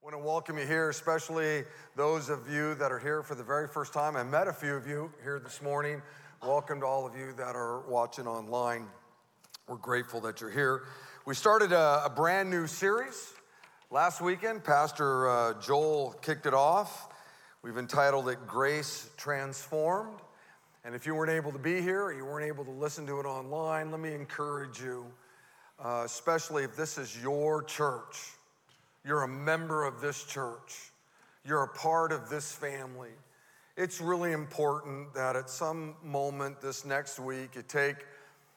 Want to welcome you here, especially those of you that are here for the very first time. I met a few of you here this morning. Welcome to all of you that are watching online. We're grateful that you're here. We started a, a brand new series last weekend. Pastor uh, Joel kicked it off. We've entitled it Grace Transformed. And if you weren't able to be here or you weren't able to listen to it online, let me encourage you, uh, especially if this is your church, you're a member of this church, you're a part of this family. It's really important that at some moment this next week you take,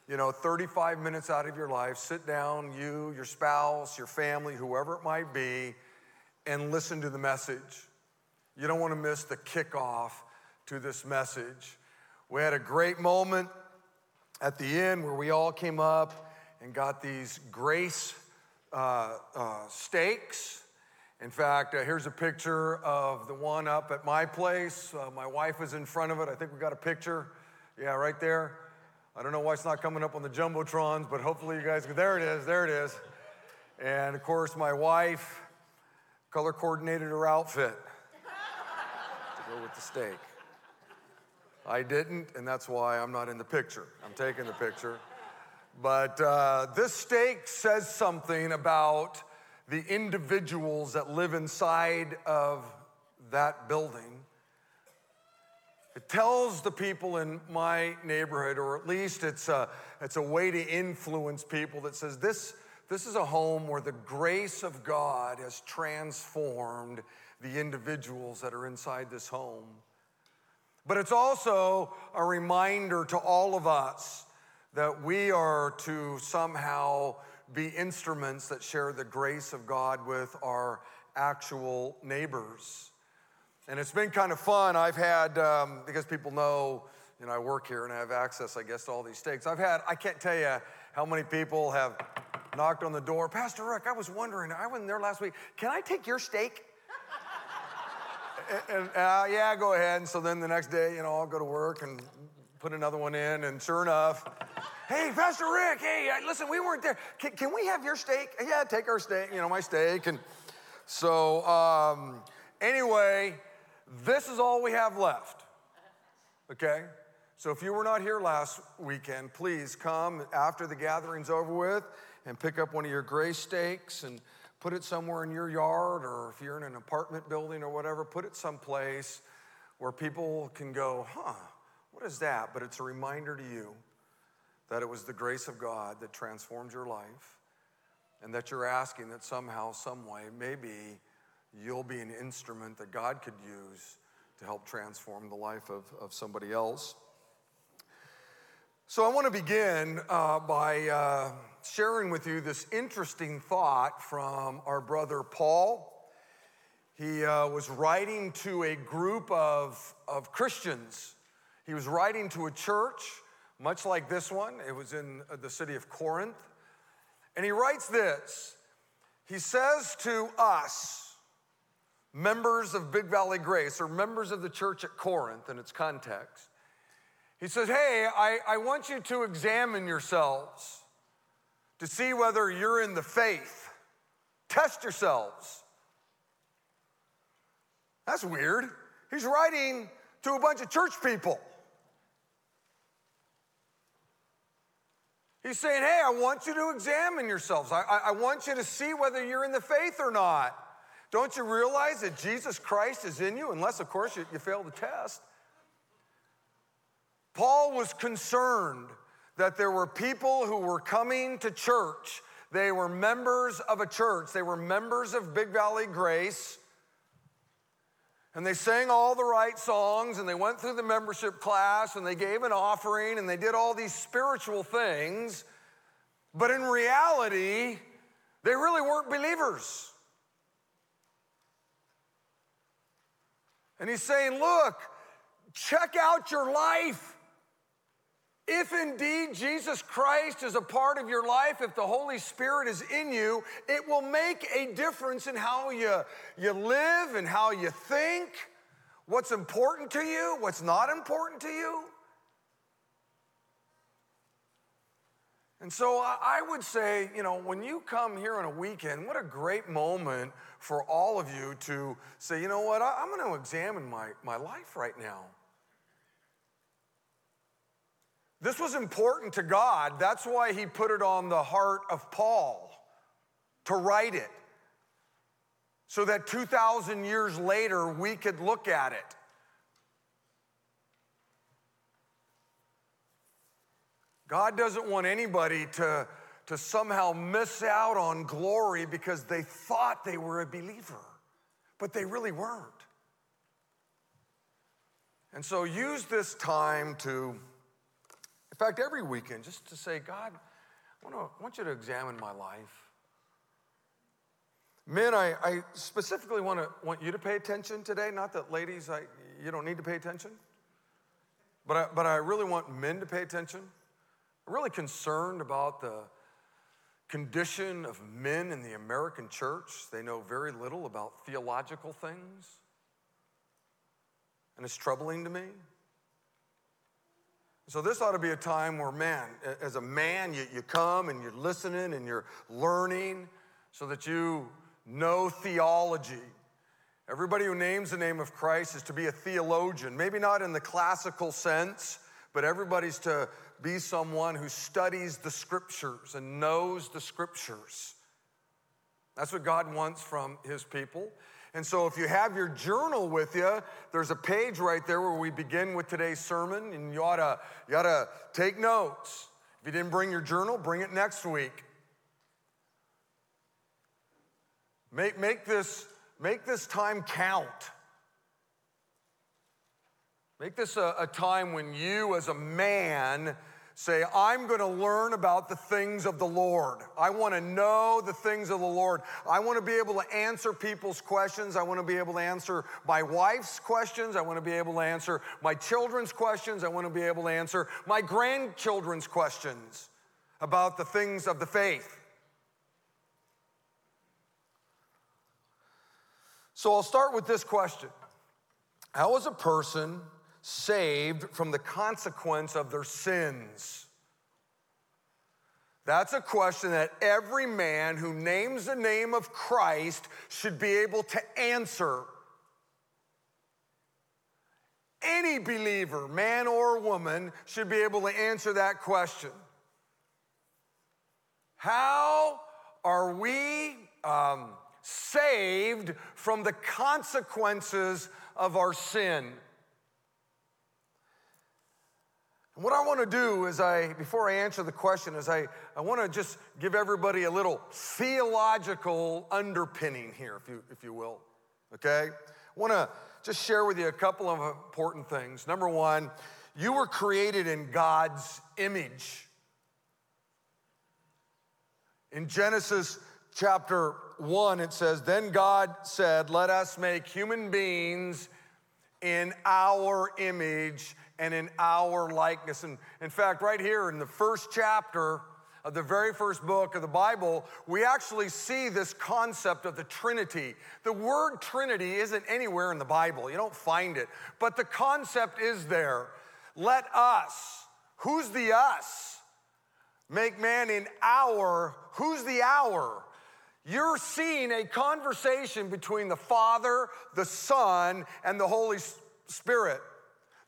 you know, 35 minutes out of your life, sit down, you, your spouse, your family, whoever it might be, and listen to the message. You don't want to miss the kickoff to this message. We had a great moment at the end where we all came up and got these grace uh, uh, stakes. In fact, uh, here's a picture of the one up at my place. Uh, my wife was in front of it. I think we got a picture. Yeah, right there. I don't know why it's not coming up on the Jumbotrons, but hopefully you guys, there it is, there it is. And of course, my wife color coordinated her outfit to go with the stake. I didn't, and that's why I'm not in the picture. I'm taking the picture. But uh, this stake says something about the individuals that live inside of that building. It tells the people in my neighborhood, or at least it's a, it's a way to influence people that says this, this is a home where the grace of God has transformed the individuals that are inside this home. But it's also a reminder to all of us that we are to somehow be instruments that share the grace of God with our actual neighbors. And it's been kind of fun. I've had, um, because people know, you know, I work here and I have access, I guess, to all these stakes. I've had, I can't tell you how many people have knocked on the door. Pastor Rick, I was wondering, I wasn't there last week. Can I take your stake? and, uh, yeah, go ahead. And so then the next day, you know, I'll go to work and put another one in. And sure enough, hey, Pastor Rick, hey, listen, we weren't there. Can, can, we have your stake? Yeah, take our stake, you know, my stake. And so, um, anyway, this is all we have left. Okay? So if you were not here last weekend, please come after the gathering's over with and pick up one of your gray stakes and put it somewhere in your yard, or if you're in an apartment building or whatever, put it someplace where people can go, huh, what is that? But it's a reminder to you that it was the grace of God that transformed your life, and that you're asking that somehow, some way, maybe you'll be an instrument that God could use to help transform the life of, of somebody else. So I want to begin uh, by uh, sharing with you this interesting thought from our brother Paul. He uh, was writing to a group of, of Christians. He was writing to a church, much like this one. It was in uh, the city of Corinth. And he writes this He says to us, members of Big Valley Grace, or members of the church at Corinth in its context, he says, Hey, I, I want you to examine yourselves to see whether you're in the faith. Test yourselves. That's weird. He's writing to a bunch of church people. He's saying, Hey, I want you to examine yourselves. I, I, I, want you to see whether you're in the faith or not. Don't you realize that Jesus Christ is in you? Unless, of course, you, you fail the test. Paul was concerned that there were people who were coming to church. They were members of a church, they were members of Big Valley Grace. And they sang all the right songs and they went through the membership class and they gave an offering and they did all these spiritual things. But in reality, they really weren't believers. And he's saying, Look, check out your life. If indeed Jesus Christ is a part of your life, if the Holy Spirit is in you, it will make a difference in how you, you live and how you think, what's important to you, what's not important to you. And so I would say, you know, when you come here on a weekend, what a great moment for all of you to say, you know what, I'm going to examine my, my life right now. This was important to God. That's why he put it on the heart of Paul to write it. So that 2,000 years later, we could look at it. God doesn't want anybody to, to somehow miss out on glory because they thought they were a believer, but they really weren't. And so use this time to, fact, every weekend, just to say, God, I, wanna, I want you to examine my life. Men, I, I specifically want, to, want you to pay attention today. Not that ladies, I, you don't need to pay attention. But I, but I really want men to pay attention. I'm really concerned about the condition of men in the American church. They know very little about theological things. And it's troubling to me. So, this ought to be a time where, man, as a man, you, you come and you're listening and you're learning so that you know theology. Everybody who names the name of Christ is to be a theologian, maybe not in the classical sense, but everybody's to be someone who studies the scriptures and knows the scriptures. That's what God wants from his people. And so, if you have your journal with you, there's a page right there where we begin with today's sermon, and you ought to, you ought to take notes. If you didn't bring your journal, bring it next week. Make, make, this, make this time count. Make this a, a time when you, as a man, Say, I'm going to learn about the things of the Lord. I want to know the things of the Lord. I want to be able to answer people's questions. I want to be able to answer my wife's questions. I want to be able to answer my children's questions. I want to be able to answer my grandchildren's questions about the things of the faith. So I'll start with this question How is a person saved from the consequence of their sins? That's a question that every man who names the name of Christ should be able to answer. Any believer, man or woman, should be able to answer that question. How are we um, saved from the consequences of our sin? And what I want to do is I, before I answer the question, is I, I want to just give everybody a little theological underpinning here, if you, if you will. Okay? I want to just share with you a couple of important things. Number one, you were created in God's image. In Genesis chapter 1, it says, Then God said, Let us make human beings in our image and in our likeness. And in fact, right here in the first chapter of the very first book of the Bible, we actually see this concept of the Trinity. The word Trinity isn't anywhere in the Bible, you don't find it, but the concept is there. Let us, who's the us? Make man in our, who's the our? You're seeing a conversation between the Father, the Son, and the Holy Spirit.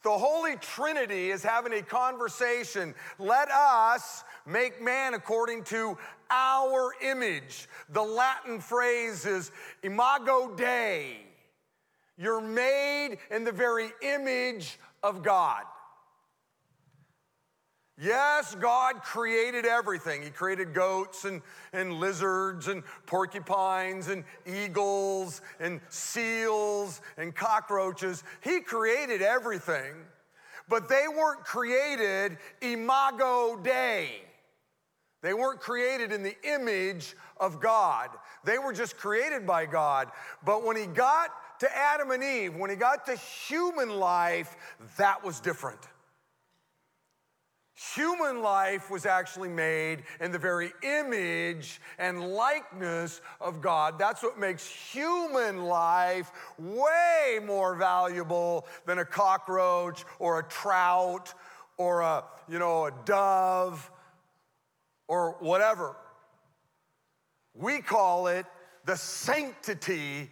The Holy Trinity is having a conversation. Let us make man according to our image. The Latin phrase is imago Dei. You're made in the very image of God. Yes, God created everything. He created goats and, and lizards and porcupines and eagles and seals and cockroaches. He created everything, but they weren't created imago Dei. They weren't created in the image of God. They were just created by God. But when he got to Adam and Eve, when he got to human life, that was different. Human life was actually made in the very image and likeness of God. That's what makes human life way more valuable than a cockroach or a trout or a, you know, a dove or whatever. We call it the sanctity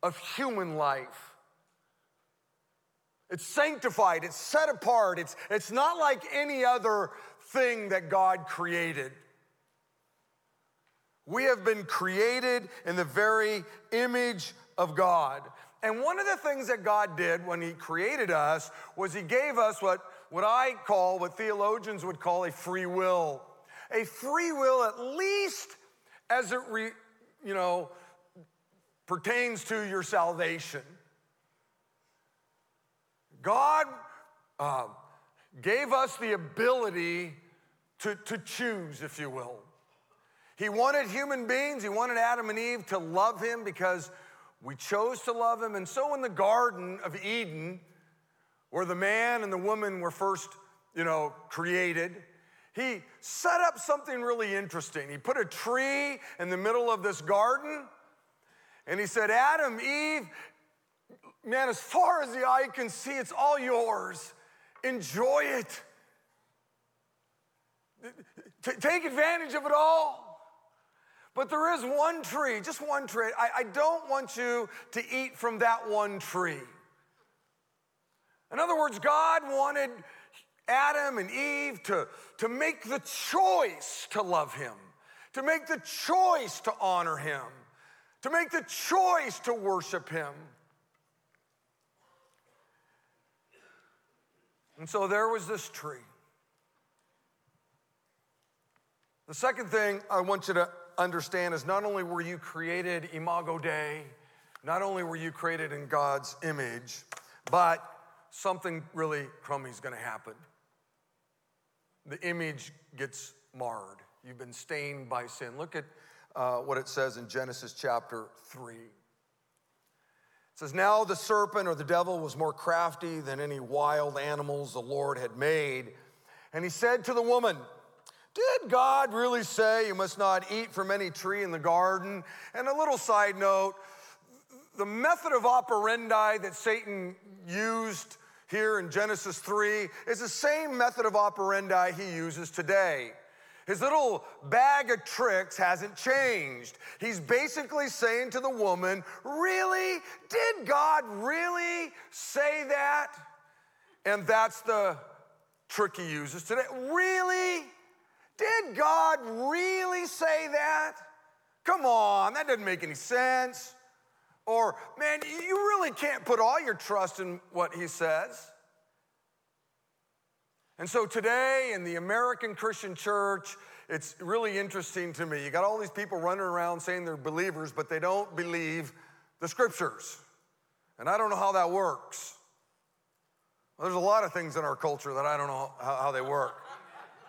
of human life. It's sanctified, it's set apart, it's, it's not like any other thing that God created. We have been created in the very image of God. And one of the things that God did when He created us was He gave us what, what I call, what theologians would call a free will. A free will, at least as it re, you know, pertains to your salvation. God uh, gave us the ability to, to choose, if you will. He wanted human beings, he wanted Adam and Eve to love him because we chose to love him. And so in the Garden of Eden, where the man and the woman were first, you know, created, he set up something really interesting. He put a tree in the middle of this garden, and he said, Adam, Eve, man, as far as the eye can see, it's all yours. Enjoy it. T- take advantage of it all. But there is one tree, just one tree. I, I don't want you to eat from that one tree. In other words, God wanted Adam and Eve to, to make the choice to love Him, to make the choice to honor Him, to make the choice to worship Him. And so there was this tree. The second thing I want you to understand is not only were you created imago Dei, not only were you created in God's image, but something really crummy is going to happen. The image gets marred. You've been stained by sin. Look at uh, what it says in Genesis chapter 3. It says, Now the serpent or the devil was more crafty than any wild animals the Lord had made. And he said to the woman, Did God really say you must not eat from any tree in the garden? And a little side note the method of operandi that Satan used here in Genesis 3 is the same method of operandi he uses today. His little bag of tricks hasn't changed. He's basically saying to the woman, Really? Did God really say that? And that's the trick he uses today. Really? Did God really say that? Come on, that doesn't make any sense. Or, man, you really can't put all your trust in what he says. And so today in the American Christian church, it's really interesting to me. You got all these people running around saying they're believers, but they don't believe the scriptures. And I don't know how that works. Well, there's a lot of things in our culture that I don't know how, how they work.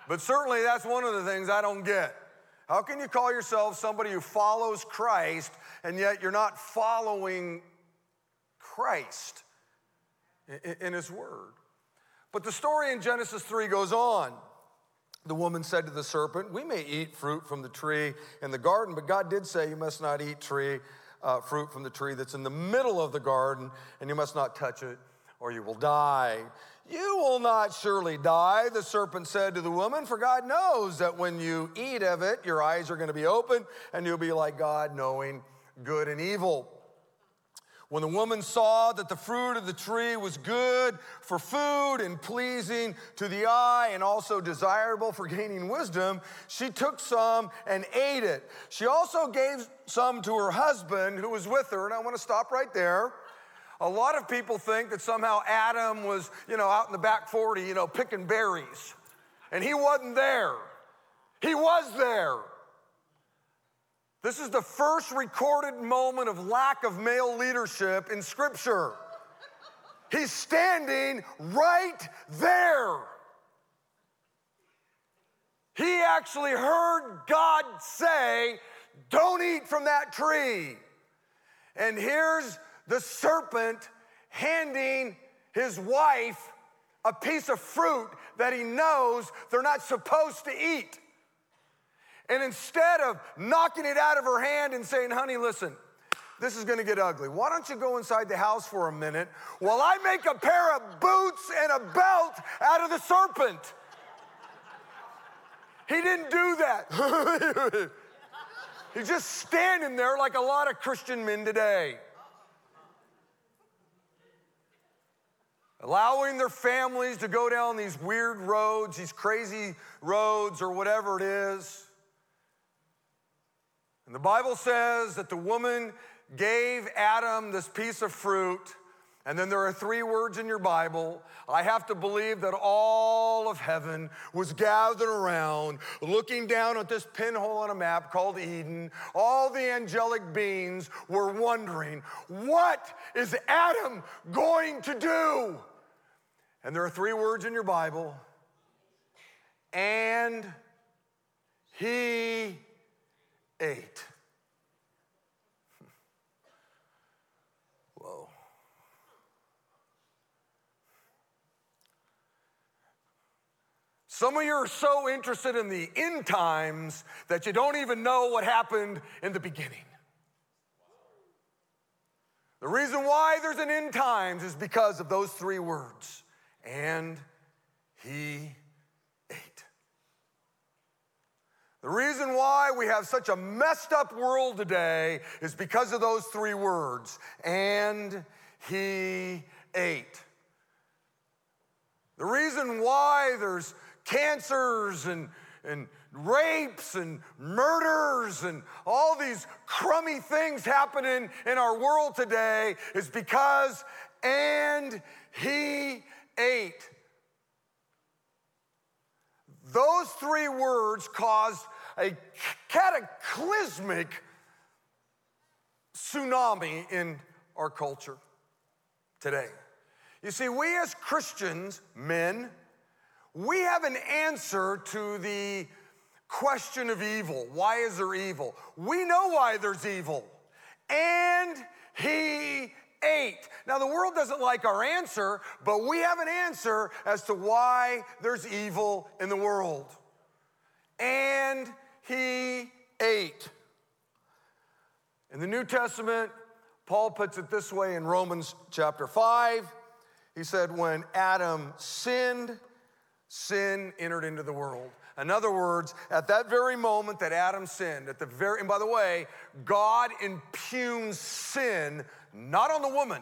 But certainly that's one of the things I don't get. How can you call yourself somebody who follows Christ and yet you're not following Christ in, in His Word? But the story in Genesis 3 goes on. The woman said to the serpent, We may eat fruit from the tree in the garden, but God did say you must not eat tree, uh, fruit from the tree that's in the middle of the garden, and you must not touch it, or you will die. You will not surely die, the serpent said to the woman, for God knows that when you eat of it, your eyes are going to be open, and you'll be like God, knowing good and evil. When the woman saw that the fruit of the tree was good for food and pleasing to the eye and also desirable for gaining wisdom, she took some and ate it. She also gave some to her husband who was with her. And I want to stop right there. A lot of people think that somehow Adam was, you know, out in the back 40, you know, picking berries. And he wasn't there. He was there. This is the first recorded moment of lack of male leadership in Scripture. He's standing right there. He actually heard God say, Don't eat from that tree. And here's the serpent handing his wife a piece of fruit that he knows they're not supposed to eat. And instead of knocking it out of her hand and saying, honey, listen, this is gonna get ugly. Why don't you go inside the house for a minute while I make a pair of boots and a belt out of the serpent? He didn't do that. He's just standing there like a lot of Christian men today. allowing their families to go down these weird roads, these crazy roads, or whatever it is. And the Bible says that the woman gave Adam this piece of fruit. And then there are three words in your Bible. I have to believe that all of heaven was gathered around, looking down at this pinhole on a map called Eden. All the angelic beings were wondering, what is Adam going to do? And there are three words in your Bible. And he ate. Whoa. Some of you are so interested in the end times that you don't even know what happened in the beginning. The reason why there's an end times is because of those three words and he ate. The reason why we have such a messed up world today is because of those three words and he ate. The reason why there's cancers and, and rapes and murders and all these crummy things happening in our world today is because and he ate. Those three words caused a cataclysmic tsunami in our culture today. You see, we as Christians, men, we have an answer to the question of evil. Why is there evil? We know why there's evil. And he ate. Now, the world doesn't like our answer, but we have an answer as to why there's evil in the world. And he ate. In the New Testament, Paul puts it this way in Romans chapter 5. He said, When Adam sinned, sin entered into the world. In other words, at that very moment that Adam sinned, at the very, and by the way, God impugns sin not on the woman.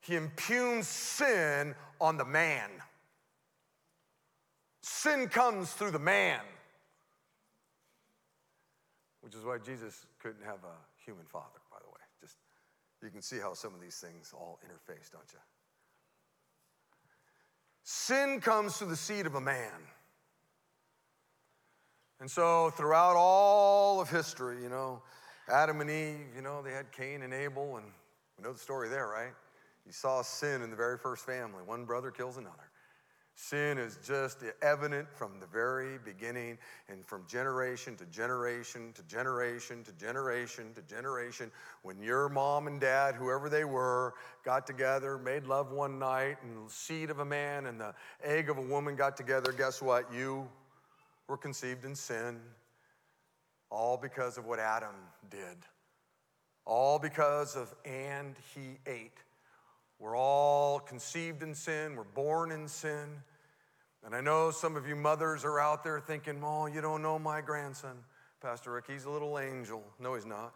He impugns sin on the man. Sin comes through the man, which is why Jesus couldn't have a human father, by the way. Just you can see how some of these things all interface, don't you? Sin comes through the seed of a man. And so, throughout all of history, you know, Adam and Eve, you know, they had Cain and Abel, and we know the story there, right? You saw sin in the very first family. One brother kills another. Sin is just evident from the very beginning and from generation to generation to generation to generation to generation. When your mom and dad, whoever they were, got together, made love one night, and the seed of a man and the egg of a woman got together, guess what? You were conceived in sin, all because of what Adam did, all because of and he ate. We're all conceived in sin, we're born in sin. And I know some of you mothers are out there thinking, oh, you don't know my grandson, Pastor Rick. He's a little angel. No, he's not.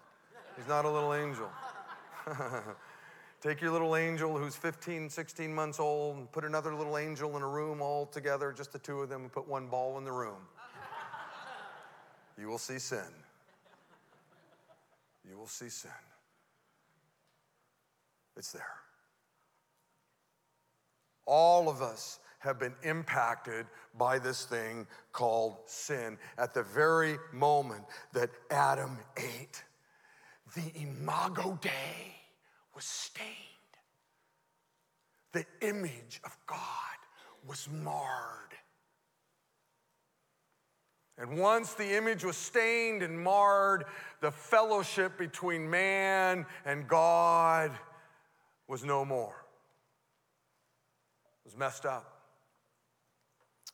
He's not a little angel. Take your little angel who's 15, 16 months old and put another little angel in a room all together, just the two of them, and put one ball in the room. you will see sin. You will see sin. It's there. All of us have been impacted by this thing called sin. At the very moment that Adam ate, the imago Dei was stained. The image of God was marred. And once the image was stained and marred, the fellowship between man and God was no more was messed up.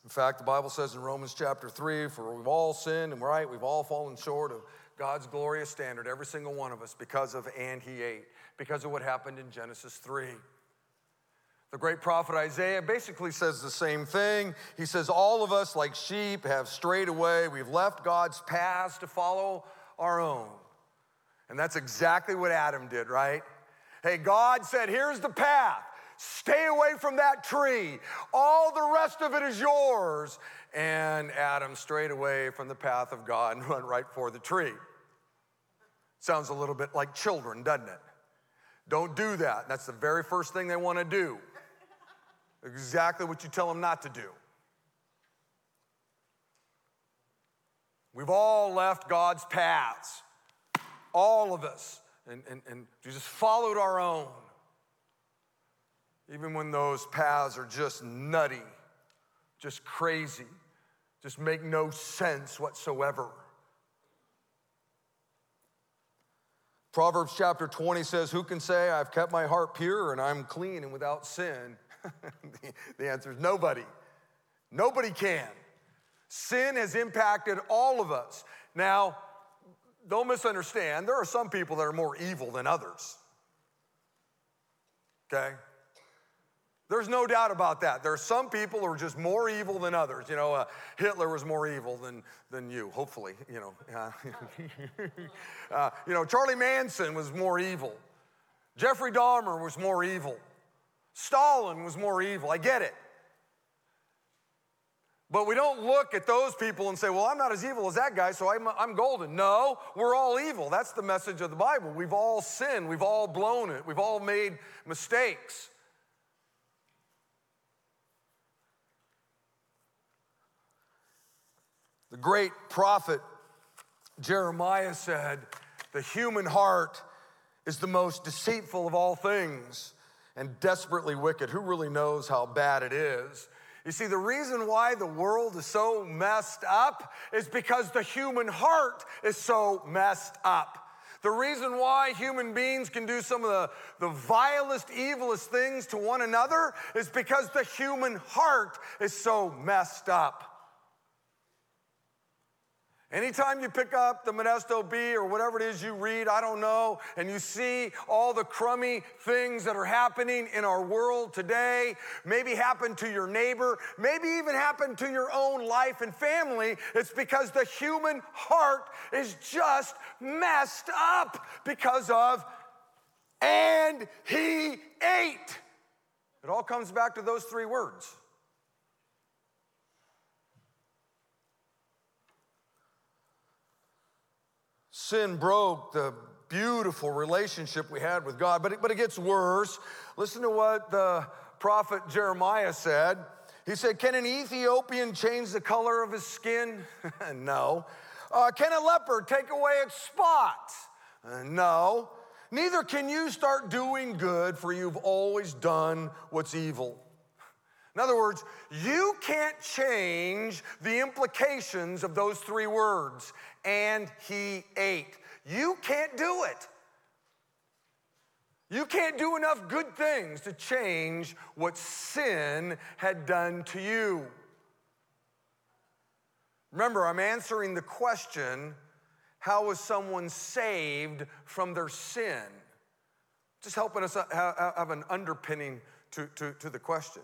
In fact, the Bible says in Romans chapter 3 for we've all sinned and right, we've all fallen short of God's glorious standard, every single one of us, because of and he ate, because of what happened in Genesis 3. The great prophet Isaiah basically says the same thing. He says, All of us, like sheep, have strayed away. We've left God's paths to follow our own. And that's exactly what Adam did, right? Hey, God said, Here's the path. Stay away from that tree. All the rest of it is yours. And Adam strayed away from the path of God and went right for the tree. Sounds a little bit like children, doesn't it? Don't do that. That's the very first thing they want to do. Exactly what you tell them not to do. We've all left God's paths, all of us, and, and, and just followed our own. Even when those paths are just nutty, just crazy, just make no sense whatsoever. Proverbs chapter 20 says, Who can say, I've kept my heart pure and I'm clean and without sin? the, answer is nobody. Nobody can. Sin has impacted all of us. Now, don't misunderstand, there are some people that are more evil than others. Okay? There's no doubt about that. There are some people who are just more evil than others. You know, uh, Hitler was more evil than, than you, hopefully. You know, uh, uh, you know, Charlie Manson was more evil. Jeffrey Dahmer was more evil. Stalin was more evil. I get it. But we don't look at those people and say, well, I'm not as evil as that guy, so I'm, I'm golden. No, we're all evil. That's the message of the Bible. We've all sinned, we've all blown it, we've all made mistakes. The great prophet Jeremiah said, The human heart is the most deceitful of all things and desperately wicked. Who really knows how bad it is? You see, the reason why the world is so messed up is because the human heart is so messed up. The reason why human beings can do some of the, the vilest, evilest things to one another is because the human heart is so messed up. Anytime you pick up the Modesto Bee or whatever it is you read, I don't know, and you see all the crummy things that are happening in our world today, maybe happen to your neighbor, maybe even happen to your own life and family, it's because the human heart is just messed up because of, and he ate. It all comes back to those three words. Sin broke the beautiful relationship we had with God, but it, but it gets worse. Listen to what the prophet Jeremiah said. He said, Can an Ethiopian change the color of his skin? no. Uh, can a leopard take away its spots? Uh, no. Neither can you start doing good, for you've always done what's evil. In other words, you can't change the implications of those three words and he ate. You can't do it. You can't do enough good things to change what sin had done to you. Remember, I'm answering the question how was someone saved from their sin? Just helping us uh, have an underpinning to, to, to the question.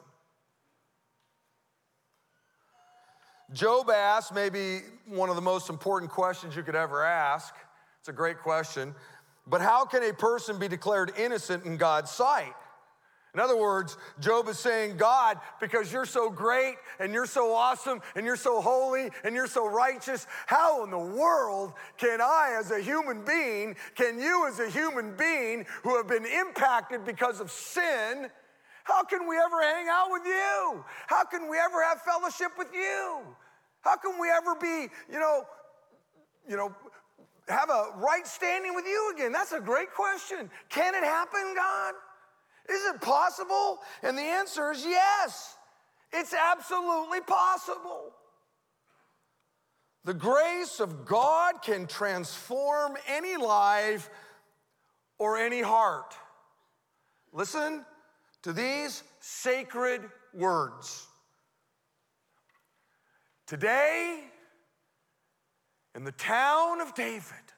Job asked maybe one of the most important questions you could ever ask. It's a great question. But how can a person be declared innocent in God's sight? In other words, Job is saying, God, because you're so great and you're so awesome and you're so holy and you're so righteous, how in the world can I, as a human being, can you, as a human being who have been impacted because of sin, how can we ever hang out with you? How can we ever have fellowship with you? How can we ever be, you know, you know, have a right standing with you again? That's a great question. Can it happen, God? Is it possible? And the answer is yes. It's absolutely possible. The grace of God can transform any life or any heart. Listen, to these sacred words. Today, in the town of David,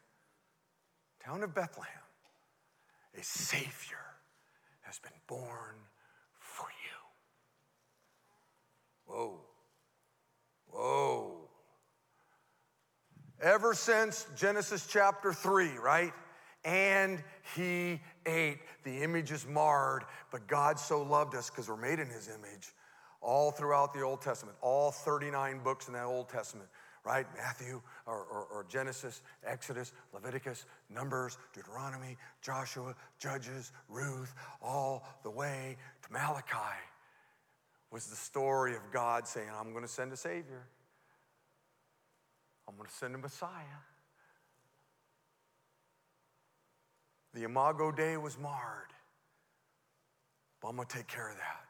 town of Bethlehem, a Savior has been born for you. Whoa. Whoa. Ever since Genesis chapter 3, right? And he ate. The image is marred, but God so loved us because we're made in his image all throughout the Old Testament, all 39 books in that Old Testament, right? Matthew or, or, or, Genesis, Exodus, Leviticus, Numbers, Deuteronomy, Joshua, Judges, Ruth, all the way to Malachi was the story of God saying, I'm going to send a Savior. I'm going to send a Messiah. The Imago Dei was marred, but I'm going to take care of that.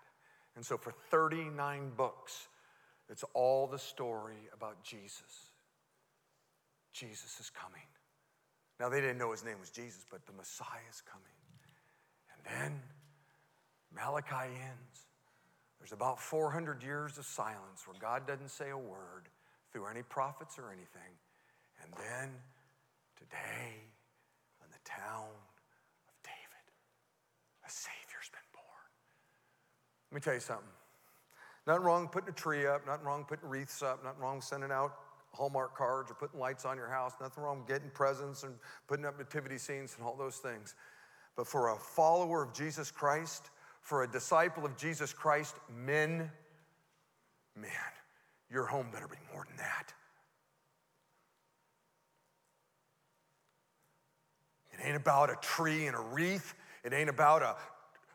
And so, for 39 books, it's all the story about Jesus. Jesus is coming. Now, they didn't know his name was Jesus, but the Messiah is coming. And then Malachi ends. There's about 400 years of silence where God doesn't say a word through any prophets or anything. And then today, in the town a Savior's been born. Let me tell you something. Nothing wrong putting a tree up, nothing wrong putting wreaths up, nothing wrong sending out Hallmark cards or putting lights on your house, nothing wrong getting presents and putting up nativity scenes and all those things. But for a follower of Jesus Christ, for a disciple of Jesus Christ, men, man, your home better be more than that. It ain't about a tree and a wreath. It ain't about a,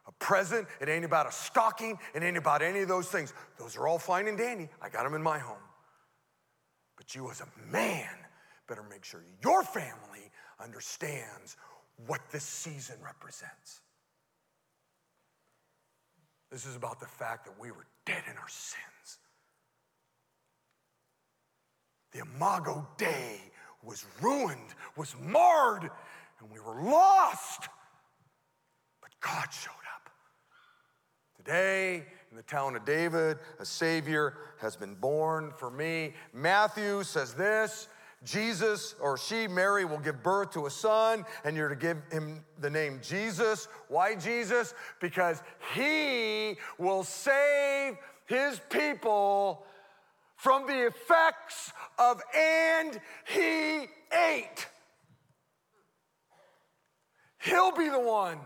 a present. It ain't about a stocking. It ain't about any of those things. Those are all fine and dandy. I got them in my home. But you, as a man, better make sure your family understands what this season represents. This is about the fact that we were dead in our sins. The Imago Dei was ruined, was marred, and we were lost. God showed up. Today, in the town of David, a Savior has been born for me. Matthew says this Jesus or she, Mary, will give birth to a son, and you're to give him the name Jesus. Why Jesus? Because he will save his people from the effects of and he ate. He'll be the one.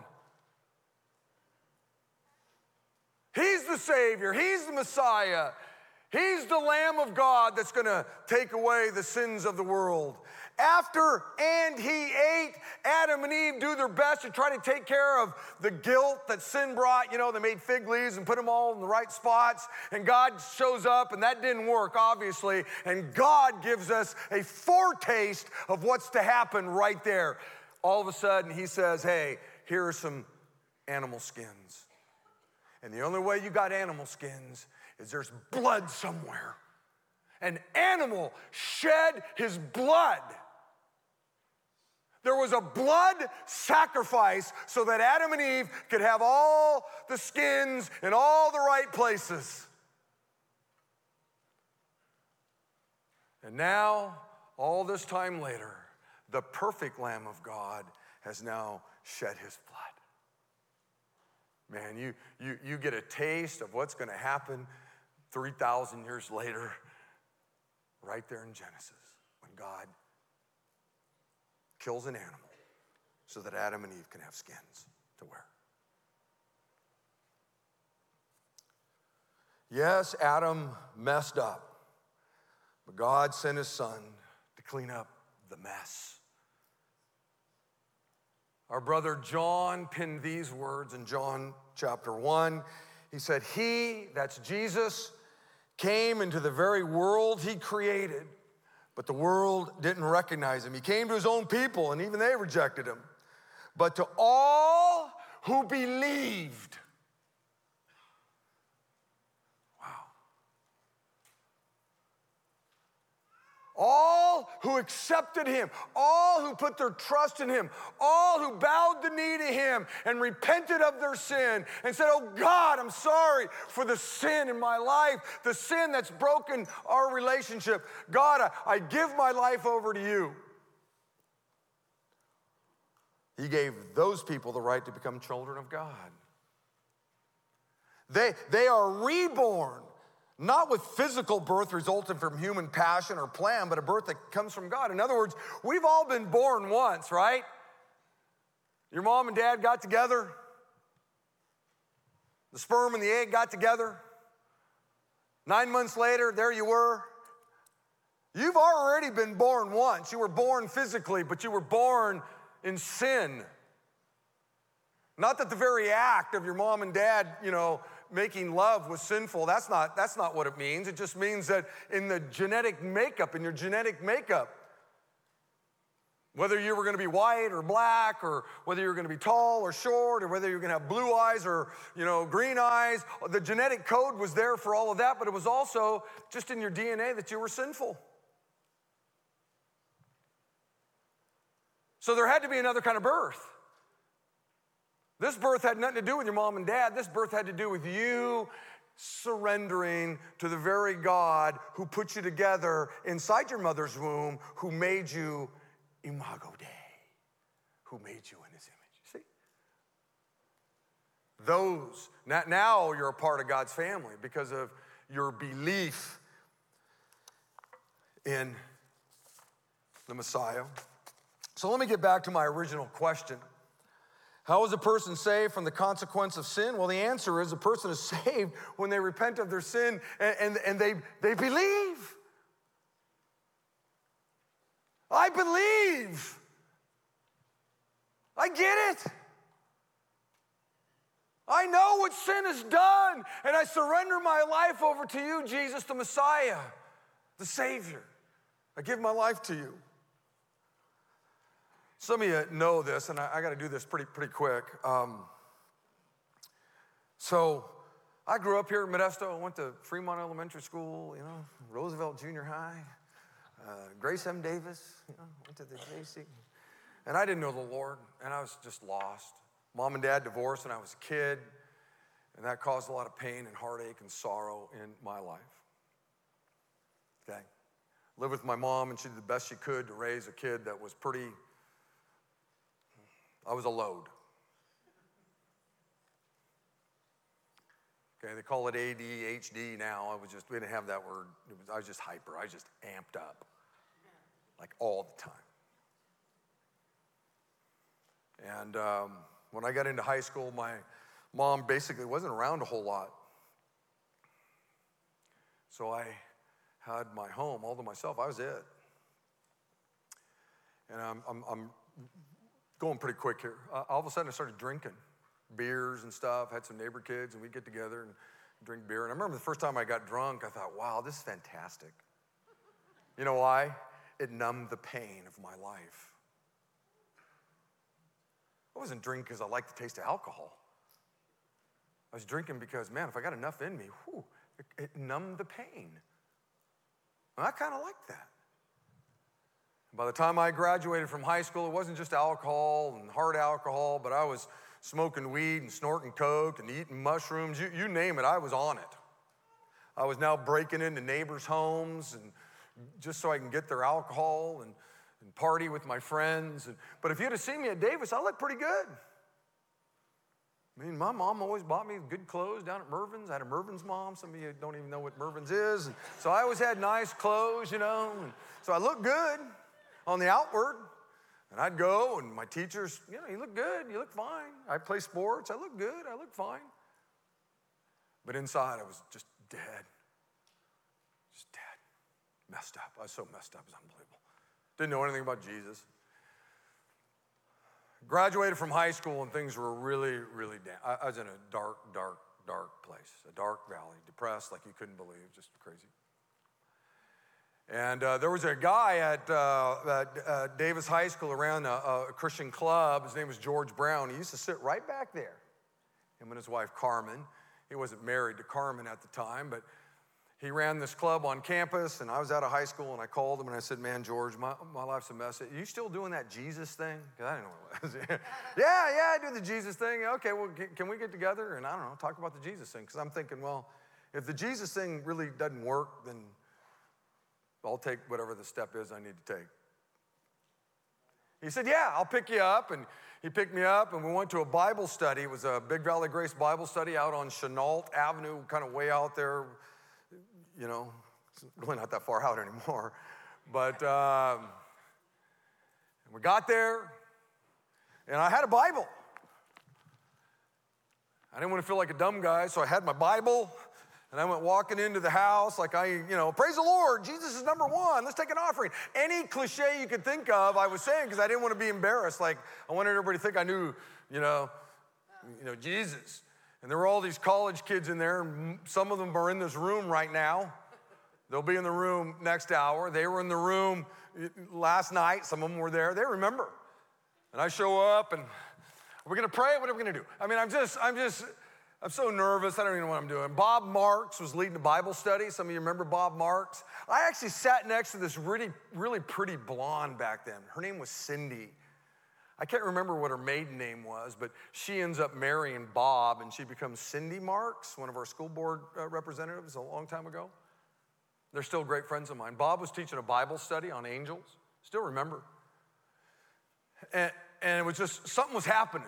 He's the Savior, He's the Messiah. He's the Lamb of God that's gonna take away the sins of the world. After and he ate, Adam and Eve do their best to try to take care of the guilt that sin brought. You know, they made fig leaves and put them all in the right spots, and God shows up, and that didn't work, obviously. And God gives us a foretaste of what's to happen right there. All of a sudden, he says, Hey, here are some animal skins. And the only way you got animal skins is there's blood somewhere. An animal shed his blood. There was a blood sacrifice so that Adam and Eve could have all the skins in all the right places. And now, all this time later, the perfect Lamb of God has now shed his blood. Man, you, you, you get a taste of what's going to happen 3,000 years later, right there in Genesis, when God kills an animal so that Adam and Eve can have skins to wear. Yes, Adam messed up, but God sent his son to clean up the mess. Our brother John penned these words in John chapter 1. He said, He, that's Jesus, came into the very world he created, but the world didn't recognize him. He came to his own people, and even they rejected him. But to all who believed, all who accepted him, all who put their trust in him, all who bowed the knee to him and repented of their sin and said, Oh God, I'm sorry for the sin in my life, the sin that's broken our relationship. God, I, I give my life over to you. He gave those people the right to become children of God. They, they are reborn, not with physical birth resulting from human passion or plan, but a birth that comes from God. In other words, we've all been born once, right? Your mom and dad got together, the sperm and the egg got together. Nine months later, there you were. You've already been born once. You were born physically, but you were born in sin. Not that the very act of your mom and dad, you know, making love was sinful. That's not, that's not what it means. It just means that in the genetic makeup, in your genetic makeup, whether you were going to be white or black, or whether you were going to be tall or short, or whether you're going to have blue eyes or you know green eyes, the genetic code was there for all of that, but it was also just in your DNA that you were sinful. So there had to be another kind of birth. This birth had nothing to do with your mom and dad. This birth had to do with you surrendering to the very God who put you together inside your mother's womb, who made you imago Dei, who made you in his image. See? Those, now you're a part of God's family because of your belief in the Messiah. So let me get back to my original question. How is a person saved from the consequence of sin? Well, the answer is a person is saved when they repent of their sin and, and, and they, they believe. I believe. I get it. I know what sin has done, and I surrender my life over to you, Jesus, the Messiah, the Savior. I give my life to you. Some of you know this, and I, I got to do this pretty, pretty quick. Um, so, I grew up here in Modesto. I went to Fremont Elementary School, you know, Roosevelt Junior High, uh, Grace M. Davis, you know, went to the JC. And I didn't know the Lord, and I was just lost. Mom and dad divorced when I was a kid, and that caused a lot of pain and heartache and sorrow in my life. Okay? Lived with my mom, and she did the best she could to raise a kid that was pretty I was a load. Okay, they call it ADHD now. I was just, we didn't have that word. Was, I was just hyper. I was just amped up, like all the time. And um, when I got into high school, my mom basically wasn't around a whole lot. So I had my home all to myself. I was it. And I'm, I'm, I'm going pretty quick here. Uh, all of a sudden, I started drinking beers and stuff. Had some neighbor kids, and we'd get together and drink beer. And I remember the first time I got drunk, I thought, wow, this is fantastic. You know why? It numbed the pain of my life. I wasn't drinking because I liked the taste of alcohol. I was drinking because, man, if I got enough in me, whew, it, it numbed the pain. And I kind of liked that. By the time I graduated from high school, it wasn't just alcohol and hard alcohol, but I was smoking weed and snorting coke and eating mushrooms. You, you name it, I was on it. I was now breaking into neighbors' homes and just so I can get their alcohol and, and party with my friends. And, but if you'd have seen me at Davis, I looked pretty good. I mean, my mom always bought me good clothes down at Mervyn's. I had a Mervyn's mom. Some of you don't even know what Mervyn's is. And so I always had nice clothes, you know. So I looked good on the outward. And I'd go, and my teachers, you know, you look good, you look fine. I play sports, I look good, I look fine. But inside, I was just dead. Just dead. Messed up. I was so messed up, it was unbelievable. Didn't know anything about Jesus. Graduated from high school, and things were really, really down. I was in a dark, dark, dark place, a dark valley, depressed like you couldn't believe, just crazy. And uh, there was a guy at, uh, at uh, Davis High School around a, a, Christian club. His name was George Brown. He used to sit right back there. Him and his wife, Carmen. He wasn't married to Carmen at the time, but he ran this club on campus. And I was out of high school and I called him and I said, Man, George, my, my life's a mess. Are you still doing that Jesus thing? Because I didn't know what it was. yeah, yeah, I do the Jesus thing. Okay, well, can, can we get together and I don't know, talk about the Jesus thing? Because I'm thinking, well, if the Jesus thing really doesn't work, then I'll take whatever the step is I need to take. He said, Yeah, I'll pick you up and he picked me up and we went to a Bible study. It was a Big Valley Grace Bible study out on Chenault Avenue, kind of way out there. You know, it's really not that far out anymore. But um, we got there, and I had a Bible. I didn't want to feel like a dumb guy, so I had my Bible. And I went walking into the house like I, you know, praise the Lord, Jesus is number one, let's take an offering. Any cliche you could think of, I was saying because I didn't want to be embarrassed. Like I wanted everybody to think I knew, you know, you know, Jesus. And there were all these college kids in there, and some of them are in this room right now. They'll be in the room next hour. They were in the room last night. Some of them were there. They remember. And I show up and we're gonna pray. What are we gonna do? I mean, I'm just, I'm just, I'm so nervous. I don't even know what I'm doing. Bob Marks was leading a Bible study. Some of you remember Bob Marks. I actually sat next to this really, really pretty blonde back then. Her name was Cindy. I can't remember what her maiden name was, but she ends up marrying Bob and she becomes Cindy Marks, one of our school board uh, representatives a long time ago. They're still great friends of mine. Bob was teaching a Bible study on angels. Still remember. And, and it was just something was happening.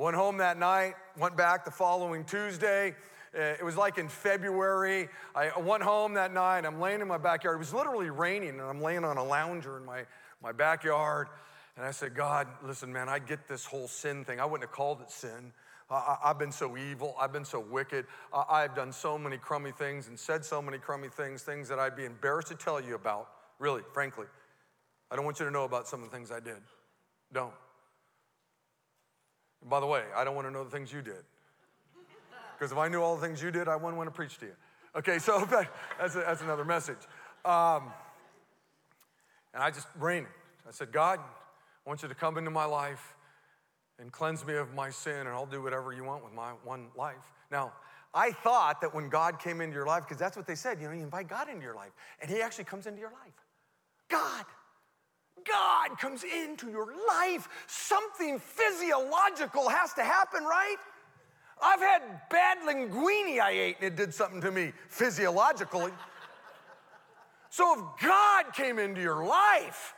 Went home that night, went back the following Tuesday. Uh, it was like in February. I went home that night. I'm laying in my backyard. It was literally raining, and I'm laying on a lounger in my, my backyard. And I said, God, listen, man, I get this whole sin thing. I wouldn't have called it sin. I, have been so evil. I've been so wicked. I, I've done so many crummy things and said so many crummy things, things that I'd be embarrassed to tell you about, really, frankly. I don't want you to know about some of the things I did. Don't. And by the way, I don't want to know the things you did. Because if I knew all the things you did, I wouldn't want to preach to you. Okay, so that's, a, that's another message. Um, and I just ran. I said, God, I want you to come into my life and cleanse me of my sin, and I'll do whatever you want with my one life. Now, I thought that when God came into your life, because that's what they said, you know, you invite God into your life, and He actually comes into your life. God. God comes into your life, something physiological has to happen, right? I've had bad linguine I ate and it did something to me physiologically. so if God came into your life,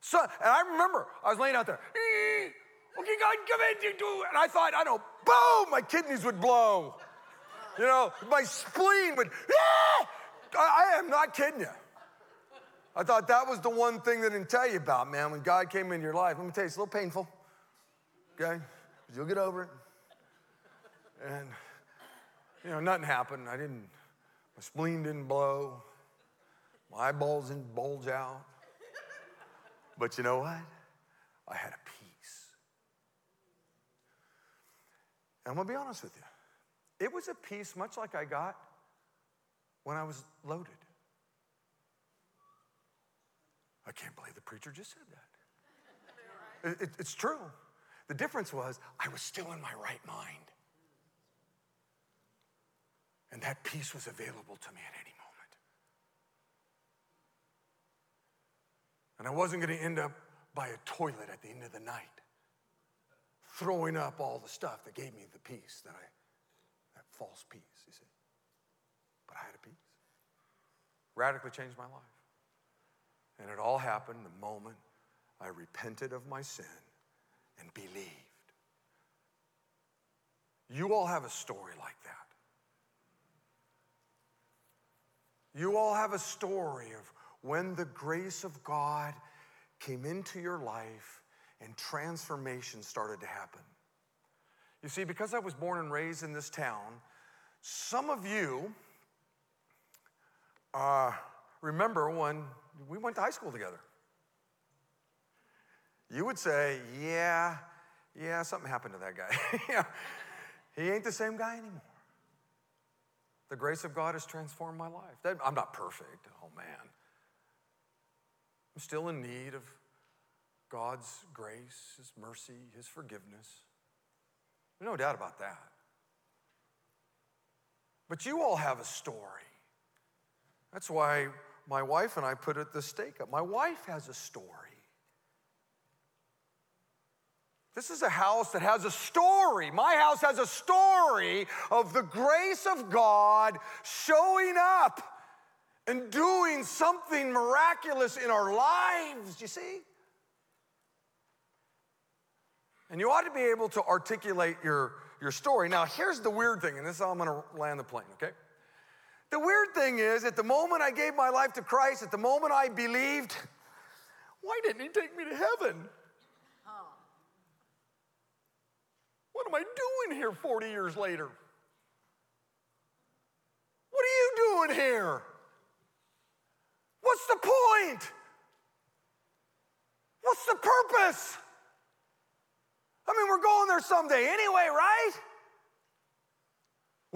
so, and I remember I was laying out there, okay, God, come in, and I thought, I know, boom, my kidneys would blow. You know, my spleen would, ah! I, I am not kidding you. I thought that was the one thing they didn't tell you about, man. When God came into your life, let me tell you, it's a little painful, okay? But you'll get over it. And, you know, nothing happened. I didn't, my spleen didn't blow, my eyeballs didn't bulge out. But you know what? I had a peace. And I'm gonna be honest with you. It was a peace much like I got when I was loaded. I can't believe the preacher just said that. It, it, it's true. The difference was I was still in my right mind. And that peace was available to me at any moment. And I wasn't going to end up by a toilet at the end of the night, throwing up all the stuff that gave me the peace that I, that false peace, you see. But I had a peace. Radically changed my life. And it all happened the moment I repented of my sin and believed. You all have a story like that. You all have a story of when the grace of God came into your life and transformation started to happen. You see, because I was born and raised in this town, some of you uh, remember when we went to high school together. You would say, yeah, yeah, something happened to that guy. yeah. he ain't the same guy anymore. The grace of God has transformed my life. I'm not perfect, oh man. I'm still in need of God's grace, His mercy, His forgiveness. No doubt about that. But you all have a story. That's why my wife and I put it the stake up. My wife has a story. This is a house that has a story. My house has a story of the grace of God showing up and doing something miraculous in our lives. You see? And you ought to be able to articulate your, your story. Now, here's the weird thing, and this is how I'm gonna land the plane, okay? The weird thing is, at the moment I gave my life to Christ, at the moment I believed, why didn't He take me to heaven? What am I doing here 40 years later? What are you doing here? What's the point? What's the purpose? I mean, we're going there someday anyway, right?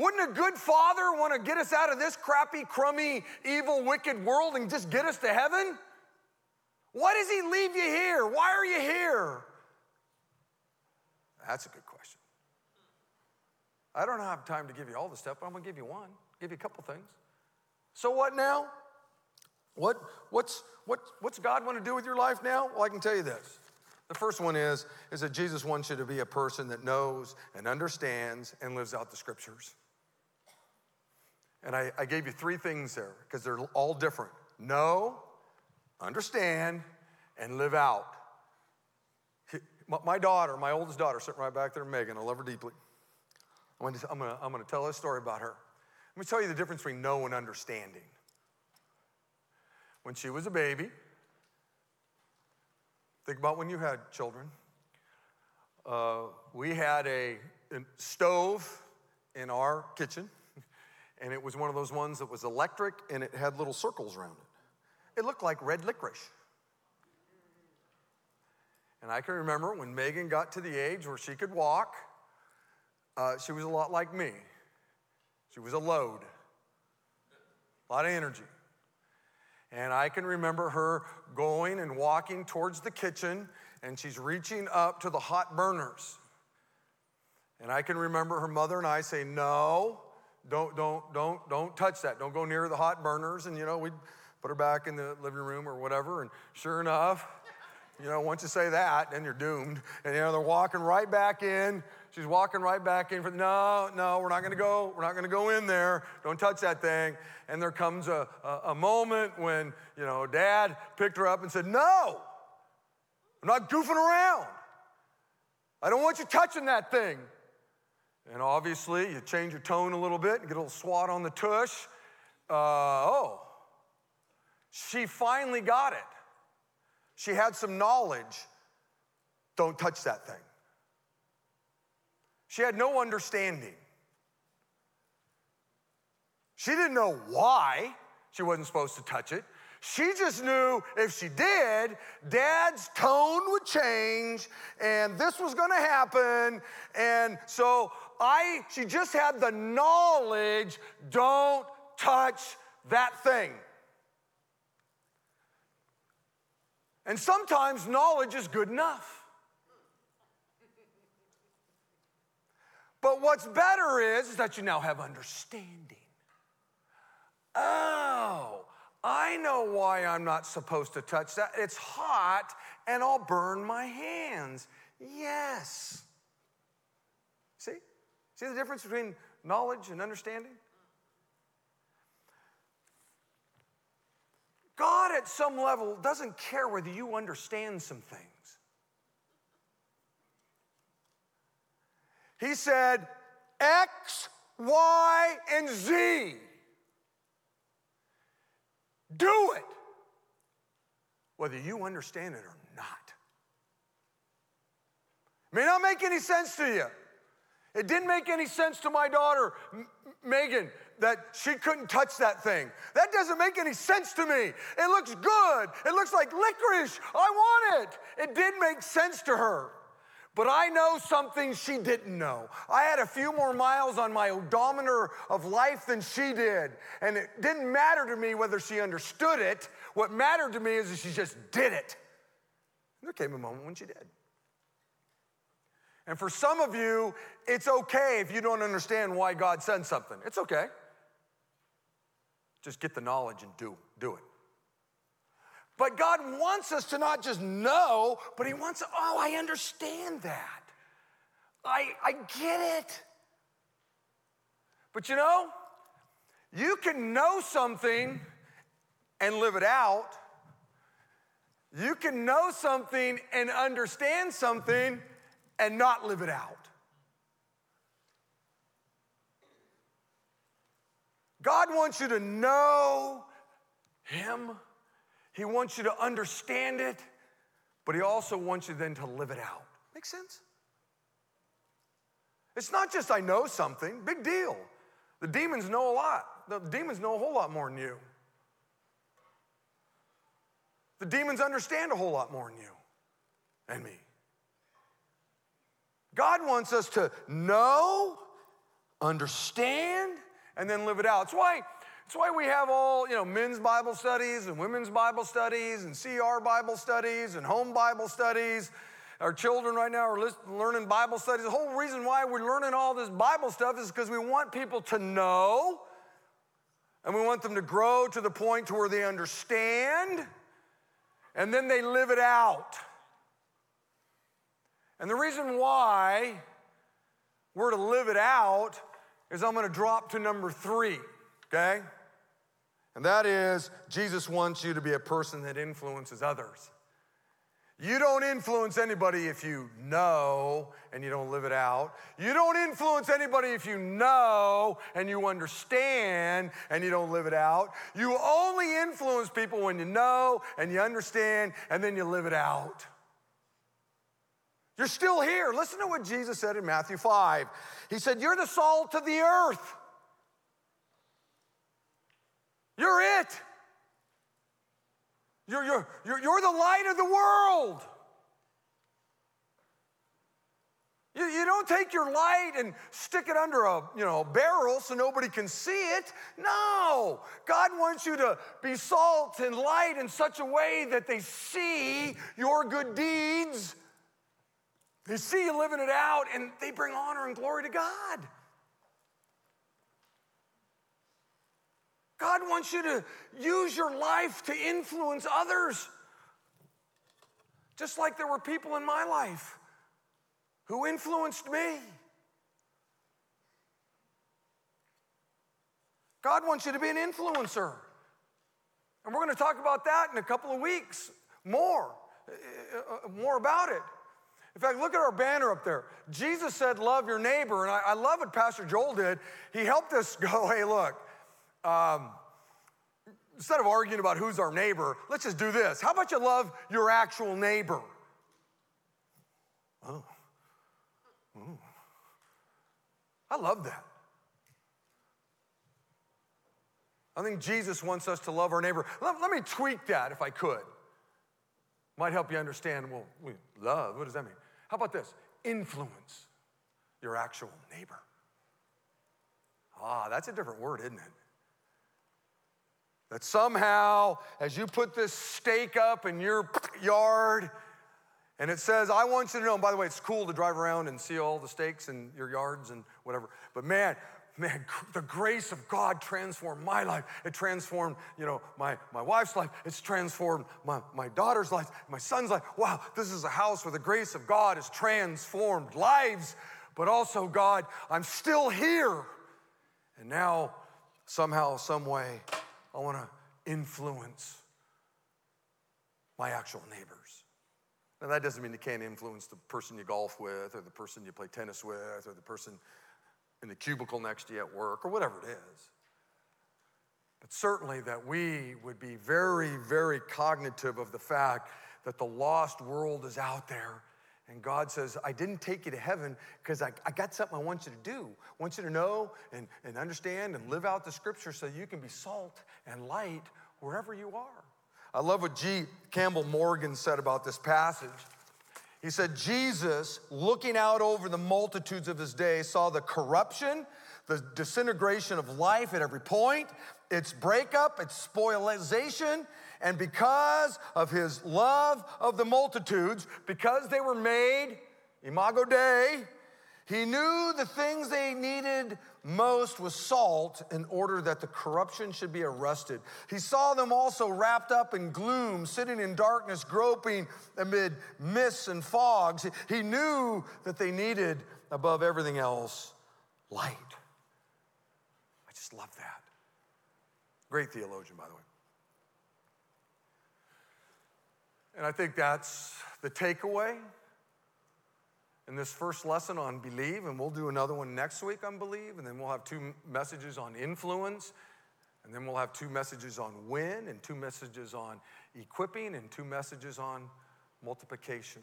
Wouldn't a good father want to get us out of this crappy, crummy, evil, wicked world and just get us to heaven? Why does he leave you here? Why are you here? That's a good question. I don't have time to give you all the stuff, but I'm going to give you one, give you a couple things. So, what now? What, what's, what, what's God want to do with your life now? Well, I can tell you this. The first one is, is that Jesus wants you to be a person that knows and understands and lives out the scriptures. And I, I gave you three things there because they're all different know, understand, and live out. My daughter, my oldest daughter, sitting right back there, Megan, I love her deeply. I'm gonna, I'm gonna, I'm gonna tell a story about her. Let me tell you the difference between know and understanding. When she was a baby, think about when you had children. Uh, we had a, a stove in our kitchen, and it was one of those ones that was electric and it had little circles around it. It looked like red licorice. And I can remember when Megan got to the age where she could walk, uh, she was a lot like me. She was a load, a lot of energy. And I can remember her going and walking towards the kitchen, and she's reaching up to the hot burners. And I can remember her mother and I say, No, don't, don't, don't, don't touch that. Don't go near the hot burners. And, you know, we'd put her back in the living room or whatever. And sure enough, you know, once you say that, then you're doomed. And, you know, they're walking right back in She's walking right back in for, no, no, we're not gonna go, we're not gonna go in there. Don't touch that thing. And there comes a, a, a moment when, you know, dad picked her up and said, no, I'm not goofing around. I don't want you touching that thing. And obviously, you change your tone a little bit get a little swat on the tush. Uh, oh, she finally got it. She had some knowledge. Don't touch that thing. She had no understanding. She didn't know why she wasn't supposed to touch it. She just knew if she did, dad's tone would change and this was to happen. And so I she just had the knowledge, don't touch that thing. And sometimes knowledge is good enough. But what's better is, is that you now have understanding. Oh, I know why I'm not supposed to touch that. It's hot and I'll burn my hands. Yes. See? The difference between knowledge and understanding? God, at some level, doesn't care whether you understand some things. He said, X, Y, and Z. Do it, whether you understand it or not. May not make any sense to you. It didn't make any sense to my daughter, M- Megan, that she couldn't touch that thing. That doesn't make any sense to me. It looks good. It looks like licorice. I want it. It did make sense to her. But I know something she didn't know. I had a few more miles on my odometer of life than she did. And it didn't matter to me whether she understood it. What mattered to me is that she just did it. And there came a moment when she did. And for some of you, it's okay if you don't understand why God said something. It's okay. Just get the knowledge and do, do it. But God wants us to not just know, but He wants, oh, I understand that. I, I get it. But you know, you can know something and live it out. You can know something and understand something and not live it out. God wants you to know Him, He wants you to understand it, but He also wants you then to live it out. Make sense? It's not just I know something, big deal. The demons know a lot. The demons know a whole lot more than you. The demons understand a whole lot more than you and me. God wants us to know, understand, and then live it out. It's why, it's why we have all, you know, men's Bible studies and women's Bible studies and CR Bible studies and home Bible studies. Our children right now are learning Bible studies. The whole reason why we're learning all this Bible stuff is because we want people to know and we want them to grow to the point to where they understand and then they live it out. And the reason why we're to live it out is I'm going to drop to number three, okay? And that is Jesus wants you to be a person that influences others. You don't influence anybody if you know and you don't live it out. You don't influence anybody if you know and you understand and you don't live it out. You only influence people when you know and you understand and then you live it out. You're still here. Listen to what Jesus said in Matthew 5. He said, You're the salt of the earth. You're it. You're, you're, you're, you're the light of the world. You, you don't take your light and stick it under a you know, barrel so nobody can see it. No. God wants you to be salt and light in such a way that they see your good deeds. They see you living it out and they bring honor and glory to God. God wants you to use your life to influence others. Just like there were people in my life who influenced me. God wants you to be an influencer. And we're going to talk about that in a couple of weeks more, uh, uh, more about it. In fact, look at our banner up there. Jesus said, Love your neighbor. And I, I love what Pastor Joel did. He helped us go, Hey, look, um, instead of arguing about who's our neighbor, let's just do this. How about you love your actual neighbor? Oh. oh. I love that. I think Jesus wants us to love our neighbor. Let, let, me tweak that if I could. Might help you understand, well, we love, what does that mean? How about this? Influence your actual neighbor. Ah, that's a different word, isn't it? That somehow, as you put this stake up in your yard, and it says, I want you to know, and by the way, it's cool to drive around and see all the stakes in your yards and whatever. But man, man, the grace of God transformed my life. It transformed, you know, my, my wife's life. It's transformed my, my daughter's life, my son's life. Wow, this is a house where the grace of God has transformed lives. But also, God, I'm still here. And now, somehow, some way, I want to influence my actual neighbors. Now, that doesn't mean you can't influence the person you golf with, or the person you play tennis with, or the person in the cubicle next to you at work, or whatever it is. But certainly that we would be very, very cognitive of the fact that the lost world is out there and God says, I didn't take you to heaven because I, I, got something I want you to do. I want you to know and, and understand and live out the scripture so you can be salt and light wherever you are. I love what G. Campbell Morgan said about this passage. He said, Jesus, looking out over the multitudes of his day, saw the corruption, the disintegration of life at every point, its breakup, its spoilization, and because of his love of the multitudes, because they were made, imago Dei, he knew the things they needed most was salt in order that the corruption should be arrested. He saw them also wrapped up in gloom, sitting in darkness, groping amid mists and fogs. He knew that they needed, above everything else, light. I just love that. Great theologian, by the way. And I think that's the takeaway. In this first lesson on believe, and we'll do another one next week on believe, and then we'll have two messages on influence, and then we'll have two messages on win, and two messages on equipping, and two messages on multiplication.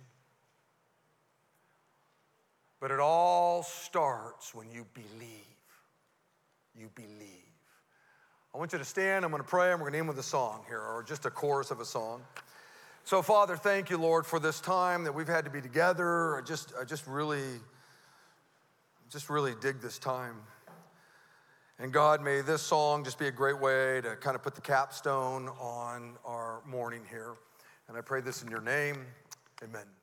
But it all starts when you believe. You believe. I want you to stand. I'm going to pray, and we're going to end with a song here, or just a chorus of a song. So, Father, thank you, Lord, for this time that we've had to be together. I just, I just really, just really dig this time. And God, may this song just be a great way to kind of put the capstone on our morning here. And I pray this in your name. Amen.